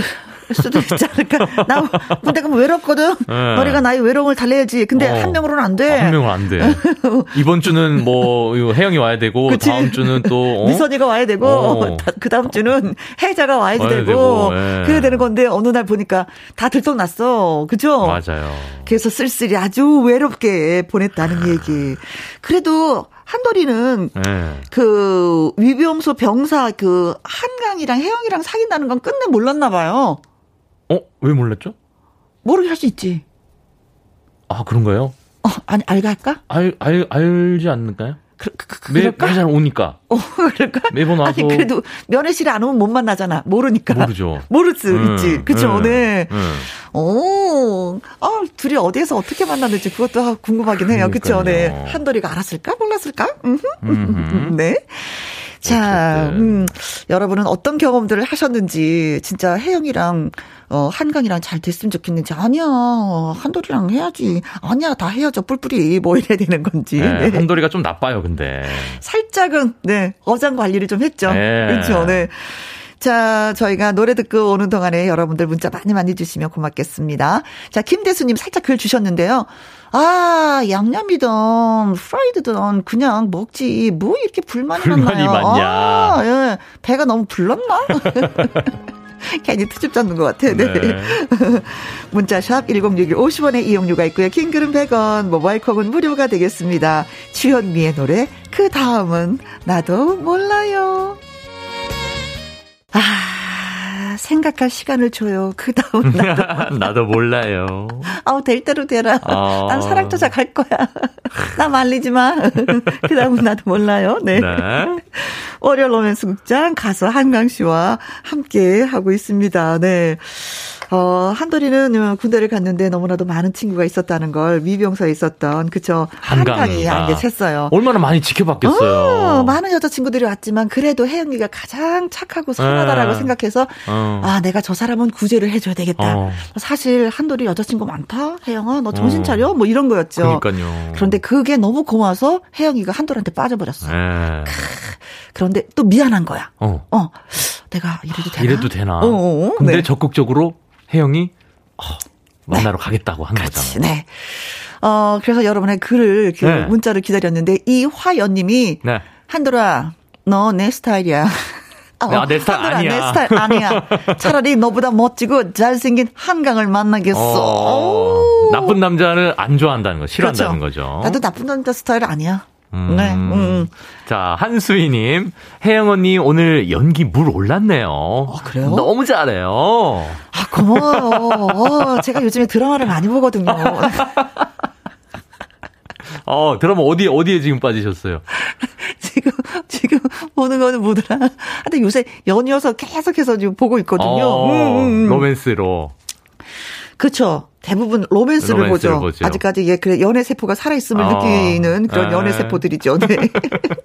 수도 있지 않을까? 나 군대 가면 외롭거든. 네. 너희가 나의 외로움을 달래야지. 근데 어. 한 명으로는 안 돼. 한 명은 안 돼. 이번 주는 뭐, 혜영이 와야 되고, 그치. 다음 주는 또, 어? 미선이가 와야 되고 어. 그 다음 주는 혜자가 와야 되고, 되고, 예. 그래야 되는 건데 어느 날 보니까 다 들통났어. 그죠? 맞아요. 그래서 쓸쓸히 아주 외롭게 보냈다는 얘기. 그래도 한돌이는 예. 그 위병소 병사 그 한강이랑 혜영이랑 사귄다는 건 끝내 몰랐나 봐요. 어? 왜 몰랐죠? 모르게 할 수 있지. 아, 그런가요? 어, 아니 알게 할까? 알, 알, 알지 않을까요? 그, 그, 그, 매, 그럴까? 매장 오니까. 어, 그럴까? 매번 와서. 아니 그래도 면회실에 안 오면 못 만나잖아. 모르니까. 모르죠. 모를 수 음, 있지. 그쵸? 음, 네. 음. 오, 아, 둘이 어디에서 어떻게 만났는지 그것도 궁금하긴 해요. 그쵸? 네. 한돌이가 알았을까? 몰랐을까? 네. 자, 어쨌든. 음, 여러분은 어떤 경험들을 하셨는지, 진짜 혜영이랑, 어, 한강이랑 잘 됐으면 좋겠는지, 아니야, 한돌이랑 해야지. 아니야, 다 헤어져, 뿔뿔이. 뭐 이래야 되는 건지. 네, 네. 한돌이가 좀 나빠요, 근데. 살짝은, 네, 어장 관리를 좀 했죠. 네. 그렇죠, 네. 자, 저희가 노래 듣고 오는 동안에 여러분들 문자 많이 많이 주시면 고맙겠습니다. 자, 김대수님 살짝 글 주셨는데요. 아, 양념이든 프라이드든 그냥 먹지. 뭐 이렇게 불만이, 불만이 많나요? 많냐. 아, 예. 배가 너무 불렀나? 괜히 트집 잡는 것 같아. 네. 네. 문자샵 1061 50원의 이용료가 있고요. 킹글은 100원, 모바일 콩은 무료가 되겠습니다. 주현미의 노래 그 다음은 나도 몰라요. 아, 생각할 시간을 줘요. 그 다음 나도. 나도 몰라요. 아우, 될 대로 되라. 아. 난 사랑 투자 갈 거야. 나 말리지 마. 그 다음은 나도 몰라요. 네. 네. 월요 로맨스 극장 가수 한강 씨와 함께 하고 있습니다. 네. 어, 한돌이는 어, 군대를 갔는데 너무나도 많은 친구가 있었다는 걸 미병서에 있었던 그쵸 한강이. 안개 챘어요. 얼마나 많이 지켜봤겠어요. 어, 많은 여자친구들이 왔지만 그래도 혜영이가 가장 착하고 선하다라고 네. 생각해서 어. 아 내가 저 사람은 구제를 해줘야 되겠다. 어. 사실 한돌이 여자친구 많다. 혜영아 너 정신 차려 뭐 이런 거였죠. 그러니까요. 그런데 그게 너무 고마워서 혜영이가 한돌한테 빠져버렸어. 예. 그런데 또 미안한 거야. 어. 어, 내가 이래도 되나? 이래도 되나? 어, 어, 어. 근데 네. 적극적으로 혜영이 어, 만나러 가겠다고 한 그렇지, 거잖아요. 네. 어, 그래서 여러분의 글을, 그 네. 문자를 기다렸는데, 이화연 님이, 네. 한돌아, 너 내 스타일이야. 어, 아, 내 스타일 한돌아, 아니야. 내 스타일 아니야. 차라리 너보다 멋지고 잘생긴 한강을 만나겠어. 어, 오. 나쁜 남자는 안 좋아한다는 거, 싫어한다는 그렇죠. 거죠. 나도 나쁜 남자 스타일 아니야. 음. 네, 음. 자, 한수희님, 혜영 언니 오늘 연기 물 올랐네요. 그래요? 너무 잘해요. 아, 고마워요. 어, 제가 요즘에 드라마를 많이 보거든요. 어, 드라마 어디에, 어디에 지금 빠지셨어요? 지금, 지금 보는 거는 뭐더라. 근데 요새 연이어서 계속해서 지금 보고 있거든요. 어, 음, 음, 음. 로맨스로. 그렇죠. 대부분 로맨스를, 로맨스를 보죠. 보죠. 아직까지 예, 그 연애 세포가 살아 있음을 어. 느끼는 그런 네. 연애 세포들이죠. 네.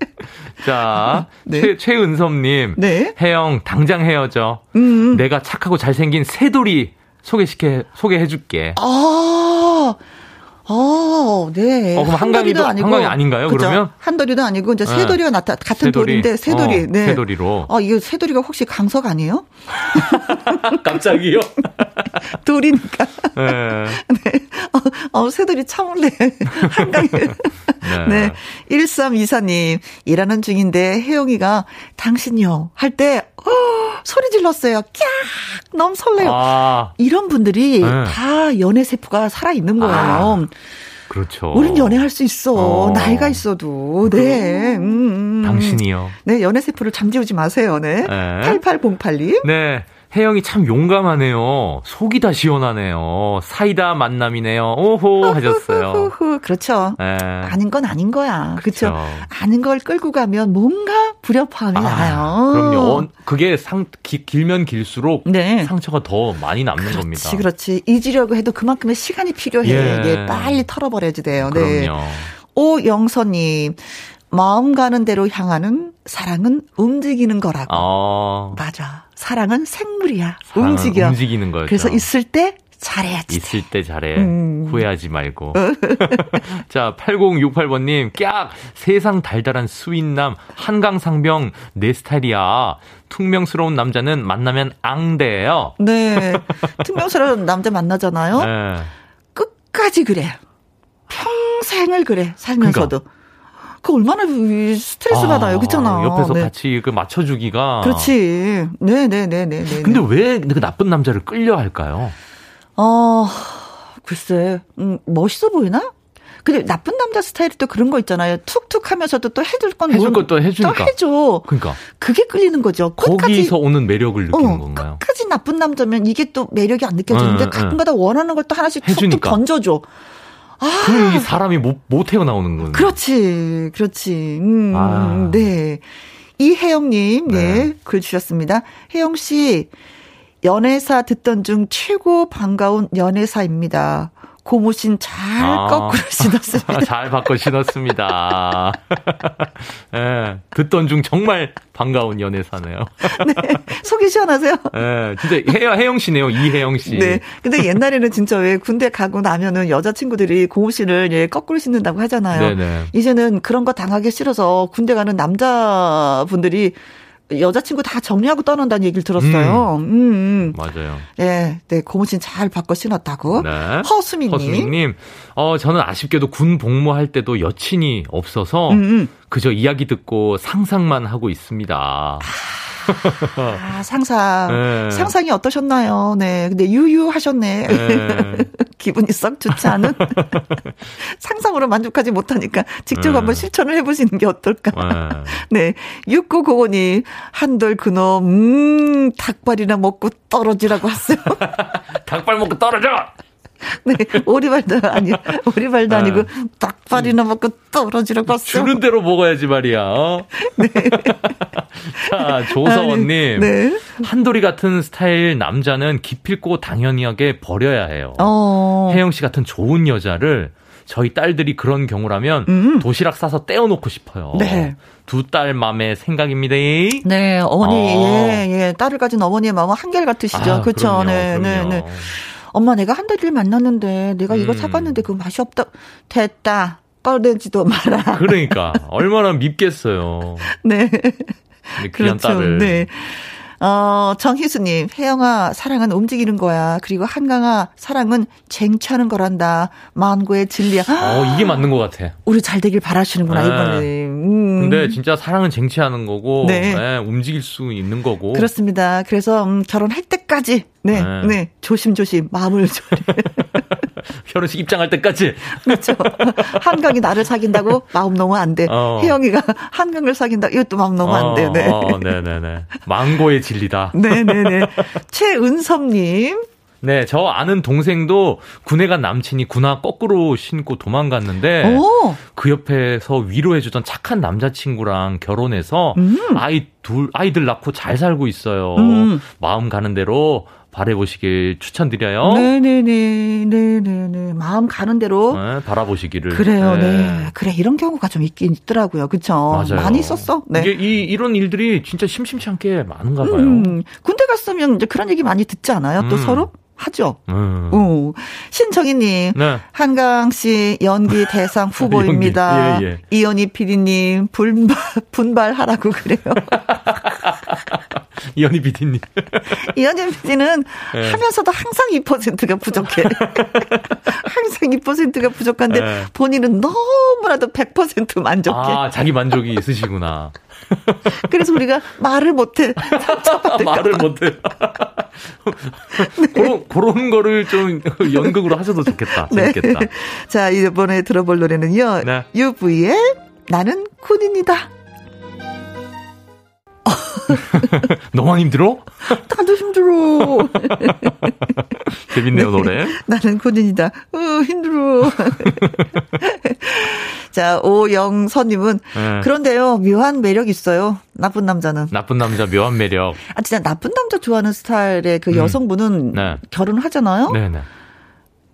자, 네. 최, 최은섭님. 네. 혜영, 당장 헤어져. 음. 내가 착하고 잘생긴 새돌이 소개시켜, 소개해줄게. 아, 어, 네. 어, 그럼 한강이도- 한강이 아닌가요, 그죠? 그러면? 한돌이도 아니고, 이제 네. 새돌이가 나타, 같은 새돌이. 돌인데, 새돌이. 어, 네. 새돌이로. 어, 이거 새돌이가 혹시 강석 아니에요? 깜짝이요? 돌이니까. 네. 네. 어, 어, 새돌이 참을래. 한강에. 네. 1324님, 일하는 중인데 혜영이가 당신요 할 때, 어, 소리 질렀어요. 깍! 너무 설레요. 아, 이런 분들이 네. 다 연애 세포가 살아있는 거예요. 아, 그렇죠. 우린 연애할 수 있어. 어. 나이가 있어도. 네. 음, 음. 당신이요. 네, 연애 세포를 잠재우지 마세요. 네. 네. 8808님. 네. 혜영이 참 용감하네요. 속이 다 시원하네요. 사이다 만남이네요. 오호 하셨어요. 그렇죠. 네. 아닌 건 아닌 거야. 그렇죠. 그쵸. 아는 걸 끌고 가면 뭔가 불협화음이 나요. 그럼요. 어, 그게 상, 기- 길면 길수록 네. 상처가 더 많이 남는 겁니다. 그렇지, 그렇지. 잊으려고 해도 그만큼의 시간이 필요해. 예. 예, 빨리 털어버려야지 돼요. 네. 그럼요. 오영선님, 마음 가는 대로 향하는 사랑은 움직이는 거라고. 어, 맞아. 사랑은 생물이야. 사랑은 움직여. 움직이는 거죠. 그래서 있을 때 잘해야지. 있을 때 잘해. 음. 후회하지 말고. 자, 8068번님, 깍! 세상 달달한 스윗남, 한강상병, 내 스타일이야. 퉁명스러운 남자는 만나면 앙대예요 네. 투명스러운 남자 만나잖아요. 네. 끝까지 그래. 평생을 그래. 살면서도. 그 얼마나 스트레스 아, 받아요. 그렇잖아. 옆에서 네. 같이 그 맞춰주기가. 그렇지. 네 네 네 네 네. 근데 왜 그 나쁜 남자를 끌려 할까요? 어, 글쎄, 음, 멋있어 보이나? 근데 나쁜 남자 스타일이 또 그런 거 있잖아요. 툭툭 하면서도 또 해줄 건 해줄 뭔- 것도 해주니까. 또 해줘. 그러니까. 그게 끌리는 거죠. 끝까지, 거기서 오는 매력을 느끼는 어, 건가요? 끝까지 나쁜 남자면 이게 또 매력이 안 느껴지는데 응, 응. 가끔가다 원하는 걸 또 하나씩 툭툭 해주니까. 던져줘. 그럼 이 사람이 못, 못 태어나오는 거예요. 그렇지, 그렇지. 음, 아. 네. 이혜영님, 네, 네. 글 주셨습니다. 혜영 씨, 연애사 듣던 중 최고 반가운 연애사입니다. 고무신 잘 아. 거꾸로 신었습니다. 잘 바꿔 신었습니다. 예, 듣던 중 정말 반가운 연애사네요. 네. 속이 시원하세요? 예, 진짜 혜영, 혜영 씨네요. 이혜영 씨. 네. 근데 옛날에는 진짜 왜 군대 가고 나면은 여자친구들이 고무신을 예, 거꾸로 신는다고 하잖아요. 네네. 이제는 그런 거 당하기 싫어서 군대 가는 남자분들이 여자친구 다 정리하고 떠난다는 얘기를 들었어요. 음, 음. 맞아요. 네, 네, 고무신 잘 바꿔 신었다고. 네. 허수민님. 허수민님, 어, 저는 아쉽게도 군 복무할 때도 여친이 없어서 음, 음. 그저 이야기 듣고 상상만 하고 있습니다. 아, 상상. 네. 상상이 어떠셨나요? 네. 근데 유유하셨네. 네. 기분이 썩 좋지 않은? 상상으로 만족하지 못하니까 직접 네. 한번 실천을 해보시는 게 어떨까? 네. 네. 6995님, 한돌 그놈, 음, 닭발이나 먹고 떨어지라고 왔어요. 닭발 먹고 떨어져! 네, 오리발도 아니, 오리발도 네. 아니고 닭발이나 먹고 떨어지라고 왔어. 주는 대로 먹어야지 말이야. 어? 자, 조서원님. 네. 한돌이 같은 스타일 남자는 기필코 당연하게 버려야 해요. 어. 혜영 씨 같은 좋은 여자를 저희 딸들이 그런 경우라면 음. 도시락 싸서 떼어놓고 싶어요. 네. 두딸 맘의 생각입니다. 네, 어머니, 어. 예, 예. 딸을 가진 어머니의 마음은 한결같으시죠. 아, 그쵸. 그럼요, 네, 네, 그럼요. 네. 엄마, 내가 한 달을 만났는데, 내가 이거 음. 사봤는데 그 맛이 없다. 됐다. 꺼내지도 마라. 그러니까 얼마나 밉겠어요. 네. 귀한 그렇죠. 딸을. 네. 어, 정희수님, 혜영아, 사랑은 움직이는 거야. 그리고 한강아, 사랑은 쟁취하는 거란다. 만고의 진리야. 어, 이게 맞는 것 같아. 우리 잘 되길 바라시는구나, 네. 이번에. 음. 근데 진짜 사랑은 쟁취하는 거고, 네. 예, 움직일 수 있는 거고. 그렇습니다. 그래서, 음, 결혼할 때까지, 네, 네. 네, 조심조심, 마음을 조리. 결혼식 입장할 때까지. 그렇죠. 한강이 나를 사귄다고 마음 놓으면 안 돼. 어. 혜영이가 한강을 사귄다. 이것도 마음 놓으면 안 돼. 네. 어, 네네네. 망고의 진리다. 네네네. 최은섭님. 네, 저 아는 동생도 군에 간 남친이 군화 거꾸로 신고 도망갔는데 오. 그 옆에서 위로해주던 착한 남자친구랑 결혼해서 아이 둘 아이들 낳고 잘 살고 있어요. 음. 마음 가는 대로 바래보시길 추천드려요. 네네네. 네네네. 마음 가는 대로. 네, 바라보시기를. 그래요, 네. 네. 그래, 이런 경우가 좀 있긴 있더라고요. 그쵸? 맞아요. 많이 있었어. 네. 이게 이 이런 일들이 진짜 심심치 않게 많은가 봐요. 음, 군대 갔으면 이제 그런 얘기 많이 듣지 않아요? 또 음. 서로? 하죠. 음. 어. 신정희님, 네. 한강 씨 연기 대상 후보입니다. 연기, 예, 예. 이현희 PD님 분발 분발하라고 그래요. 이현희 PD님. 이현희 PD는 예. 하면서도 항상 2%가 부족해. 항상 2%가 부족한데 예. 본인은 너무나도 100% 만족해. 아, 자기 만족이 있으시구나. 그래서 우리가 말을 못해. 말을 봐. 못해. 그런, 그런 거를 좀 연극으로 하셔도 좋겠다. 네. 재밌겠다. 자, 이번에 들어볼 노래는요. 네. UV의 나는 군인이다. 너만 힘들어? 나도 힘들어. 재밌네요, 노래. 나는 군인이다. 어, 힘들어. 자, 오영선님은 네. 그런데요, 묘한 매력 있어요. 나쁜 남자는. 나쁜 남자 묘한 매력. 아, 진짜 나쁜 남자 좋아하는 스타일의 그 여성분은 네. 결혼하잖아요? 네네.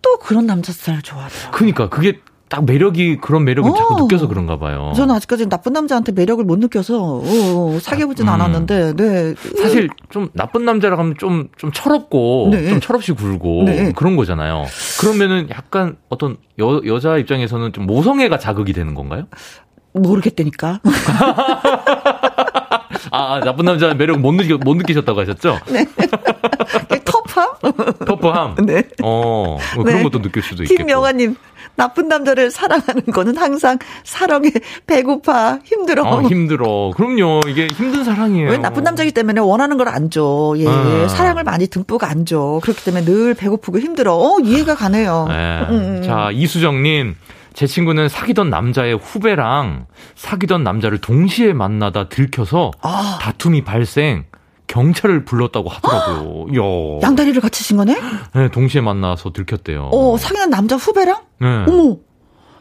또 그런 남자 스타일 좋아하더라고요. 그니까, 그게 딱 매력이, 그런 매력을 어. 자꾸 느껴서 그런가 봐요. 저는 아직까지 나쁜 남자한테 매력을 못 느껴서 어, 어, 사귀어보진 음. 않았는데, 네. 사실 좀 나쁜 남자라 하면 좀, 좀 철없고, 네. 좀 철없이 굴고, 네. 그런 거잖아요. 그러면은 약간 어떤 여, 여자 입장에서는 좀 모성애가 자극이 되는 건가요? 모르겠다니까. 아, 아, 나쁜 남자 매력 못, 느끼, 못 느끼셨다고 하셨죠? 터프함? 터프함. 네. 어, 뭐 그런 네. 것도 느낄 수도 있겠고. 김명아님, 나쁜 남자를 사랑하는 거는 항상 사랑에 배고파, 힘들어. 어, 힘들어. 그럼요. 이게 힘든 사랑이에요. 왜 나쁜 남자이기 때문에 원하는 걸 안 줘. 예. 어. 사랑을 많이 듬뿍 안 줘. 그렇기 때문에 늘 배고프고 힘들어. 어, 이해가 가네요. 네. 음, 음. 자, 이수정님. 제 친구는 사귀던 남자의 후배랑 사귀던 남자를 동시에 만나다 들켜서 아. 다툼이 발생, 경찰을 불렀다고 하더라고요. 양다리를 같이 친 거네? 네, 동시에 만나서 들켰대요. 어, 사귀는 남자 후배랑? 네. 어머.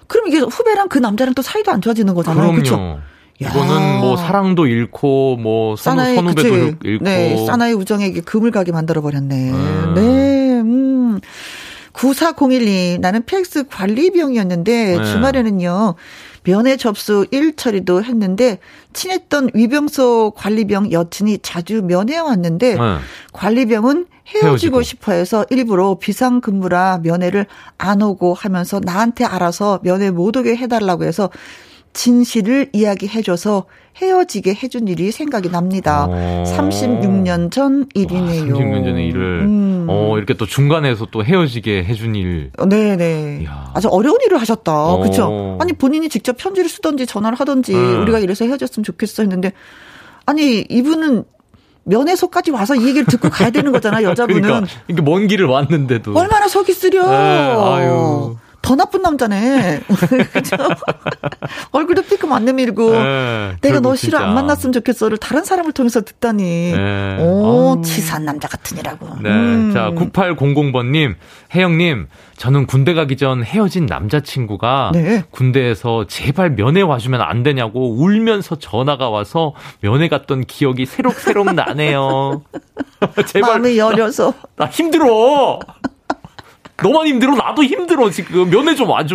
그럼 이게 후배랑 그 남자랑 또 사이도 안 좋아지는 거잖아요. 그럼요. 야. 이거는 뭐 사랑도 잃고 뭐 사나이 선후배도 그치? 잃고 네, 사나이 우정에게 금을 가게 만들어 버렸네. 음. 네, 음. 9401님, 나는 PX 관리병이었는데, 네. 주말에는요, 면회 접수 일 처리도 했는데, 친했던 위병소 관리병 여친이 자주 면회 왔는데, 네. 관리병은 헤어지고, 헤어지고. 싶어 해서 일부러 비상 근무라 면회를 안 오고 하면서 나한테 알아서 면회 못 오게 해달라고 해서 진실을 이야기해줘서 헤어지게 해준 일이 생각이 납니다. 어. 36년 전 일이네요. 36년 전의 일을 음. 어 이렇게 또 중간에서 또 헤어지게 해준 일. 네네. 이야. 아주 어려운 일을 하셨다. 어. 그렇죠? 아니 본인이 직접 편지를 쓰던지 전화를 하던지 음. 우리가 이래서 헤어졌으면 좋겠어 했는데 아니 이분은 면회소까지 와서 이 얘기를 듣고 가야 되는 거잖아 여자분은. 그러니까 이게 먼 길을 왔는데도. 얼마나 속이 쓰려. 네, 아유. 더 나쁜 남자네. 그죠? 얼굴도 삐끔 안 내밀고. 네, 내가 너 싫어 진짜. 안 만났으면 좋겠어를 다른 사람을 통해서 듣다니. 네. 오. 치사한 남자 같으니라고. 네. 음. 자, 9800번님, 혜영님, 저는 군대 가기 전 헤어진 남자친구가 네. 군대에서 제발 면회 와주면 안 되냐고 울면서 전화가 와서 면회 갔던 기억이 새록새록 나네요. 제발, 마음이 여려서. 나 힘들어! 너만 힘들어? 나도 힘들어, 지금. 면회 좀 와줘.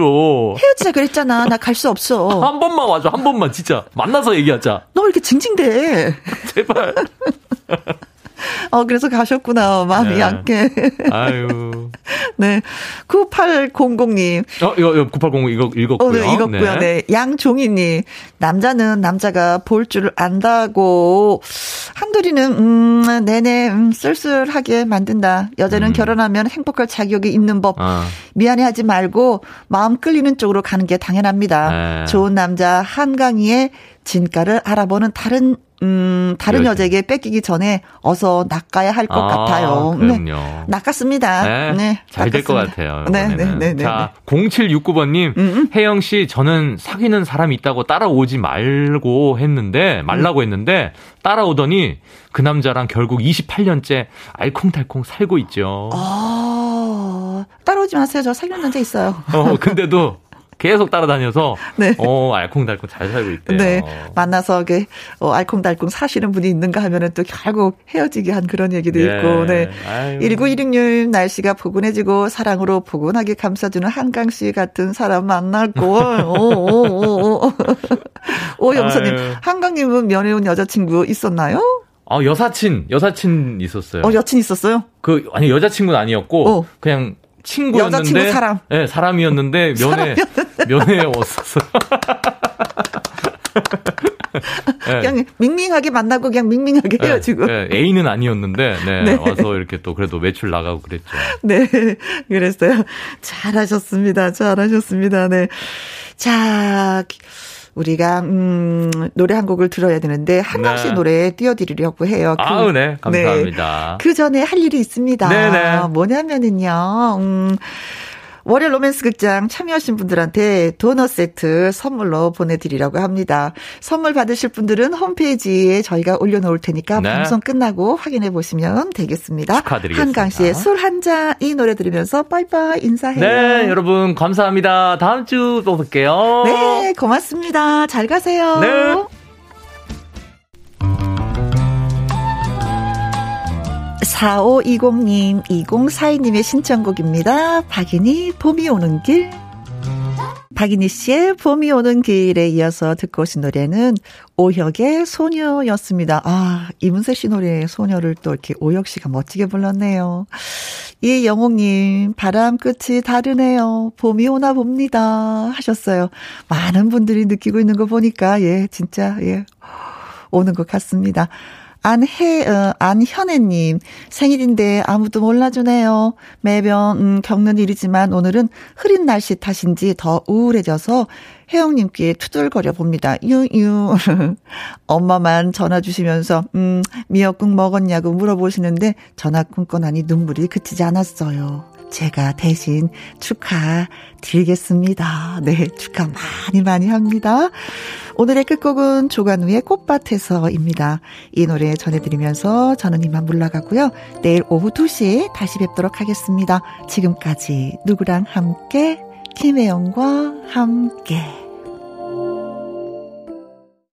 헤어지자 그랬잖아. 나 갈 수 없어. 한 번만 와줘, 한 번만, 진짜. 만나서 얘기하자. 너 왜 이렇게 징징대? 제발. 어, 그래서 가셨구나. 마음이 네. 약해. 아유. 네. 9800님. 어, 이거, 이거 9800 이거 읽었고요. 어, 네, 읽었고요. 네. 양종희님. 남자는 남자가 볼 줄 안다고. 한돌이는, 음, 네네, 음, 쓸쓸하게 만든다. 여자는 음. 결혼하면 행복할 자격이 있는 법. 아. 미안해 하지 말고, 마음 끌리는 쪽으로 가는 게 당연합니다. 네. 좋은 남자 한강희의 진가를 알아보는 다른, 음, 다른 여자. 여자에게 뺏기기 전에 어서 낚아야 할것 아, 같아요. 그럼요. 낚았습니다. 네, 네. 잘 될 것. 같아요. 네, 네. 네, 네. 자, 0769번님, 음. 혜영 씨, 저는 사귀는 사람이 있다고 따라오지 말고 했는데, 말라고 했는데, 따라오더니 그 남자랑 결국 28년째 알콩달콩 살고 있죠. 아, 따라오지 마세요. 저 사귀는 남자 있어요. 어, 근데도 계속 따라다녀서, 네. 어, 알콩달콩 잘 살고 있대요. 네. 만나서, 그, 어, 알콩달콩 사시는 분이 있는가 하면은 또 결국 헤어지게 한 그런 얘기도 예. 있고, 네. 아유. 1916님, 날씨가 포근해지고 사랑으로 포근하게 감싸주는 한강 씨 같은 사람 만났고, 오, 오, 오, 오. 오영선님, 아유. 한강 님은 면회 온 여자친구 있었나요? 어, 여사친, 여사친 있었어요. 어, 여친 있었어요? 그, 아니, 여자친구는 아니었고, 어. 그냥 친구였는데. 여자친구 사람. 네, 사람이었는데, 면회, 면회에 왔었어. 네. 그냥 밍밍하게 만나고 그냥 밍밍하게 헤어지고. 네, 네, A는 아니었는데, 네, 네. 와서 이렇게 또 그래도 매출 나가고 그랬죠. 네, 그랬어요. 잘하셨습니다. 잘하셨습니다. 네. 자, 우리가, 음, 노래 한 곡을 들어야 되는데, 한강 씨 네. 노래 띄워드리려고 해요. 그- 아우, 네, 감사합니다. 그 전에 할 일이 있습니다. 네네. 뭐냐면은요, 음, 월요 로맨스 극장 참여하신 분들한테 도넛 세트 선물로 보내드리려고 합니다. 선물 받으실 분들은 홈페이지에 저희가 올려놓을 테니까 네. 방송 끝나고 확인해 보시면 되겠습니다. 축하드리겠습니다. 한강 씨의 술 한 잔 이 노래 들으면서 빠이빠이 인사해요. 네, 여러분, 감사합니다. 다음 주 또 뵐게요. 네, 고맙습니다. 잘 가세요. 네. 4520님, 2042님의 신청곡입니다. 박인희, 봄이 오는 길. 박인희 씨의 봄이 오는 길에 이어서 듣고 오신 노래는 오혁의 소녀였습니다. 아, 이문세 씨 노래의 소녀를 또 이렇게 오혁 씨가 멋지게 불렀네요. 이영옥님, 바람 끝이 다르네요. 봄이 오나 봅니다. 하셨어요. 많은 분들이 느끼고 있는 거 보니까, 예, 진짜, 예, 오는 것 같습니다. 안해, 어, 안현애님, 생일인데 아무도 몰라주네요. 매번, 음, 겪는 일이지만 오늘은 흐린 날씨 탓인지 더 우울해져서 혜영님께 투덜거려 봅니다. 유유. 엄마만 전화 주시면서, 음, 미역국 먹었냐고 물어보시는데 전화 끊고 나니 눈물이 그치지 않았어요. 제가 대신 축하 드리겠습니다. 네, 축하 많이 많이 합니다. 오늘의 끝곡은 조관우의 꽃밭에서입니다. 이 노래 전해드리면서 저는 이만 물러가고요. 내일 오후 2시에 다시 뵙도록 하겠습니다. 지금까지 누구랑 함께, 김혜영과 함께.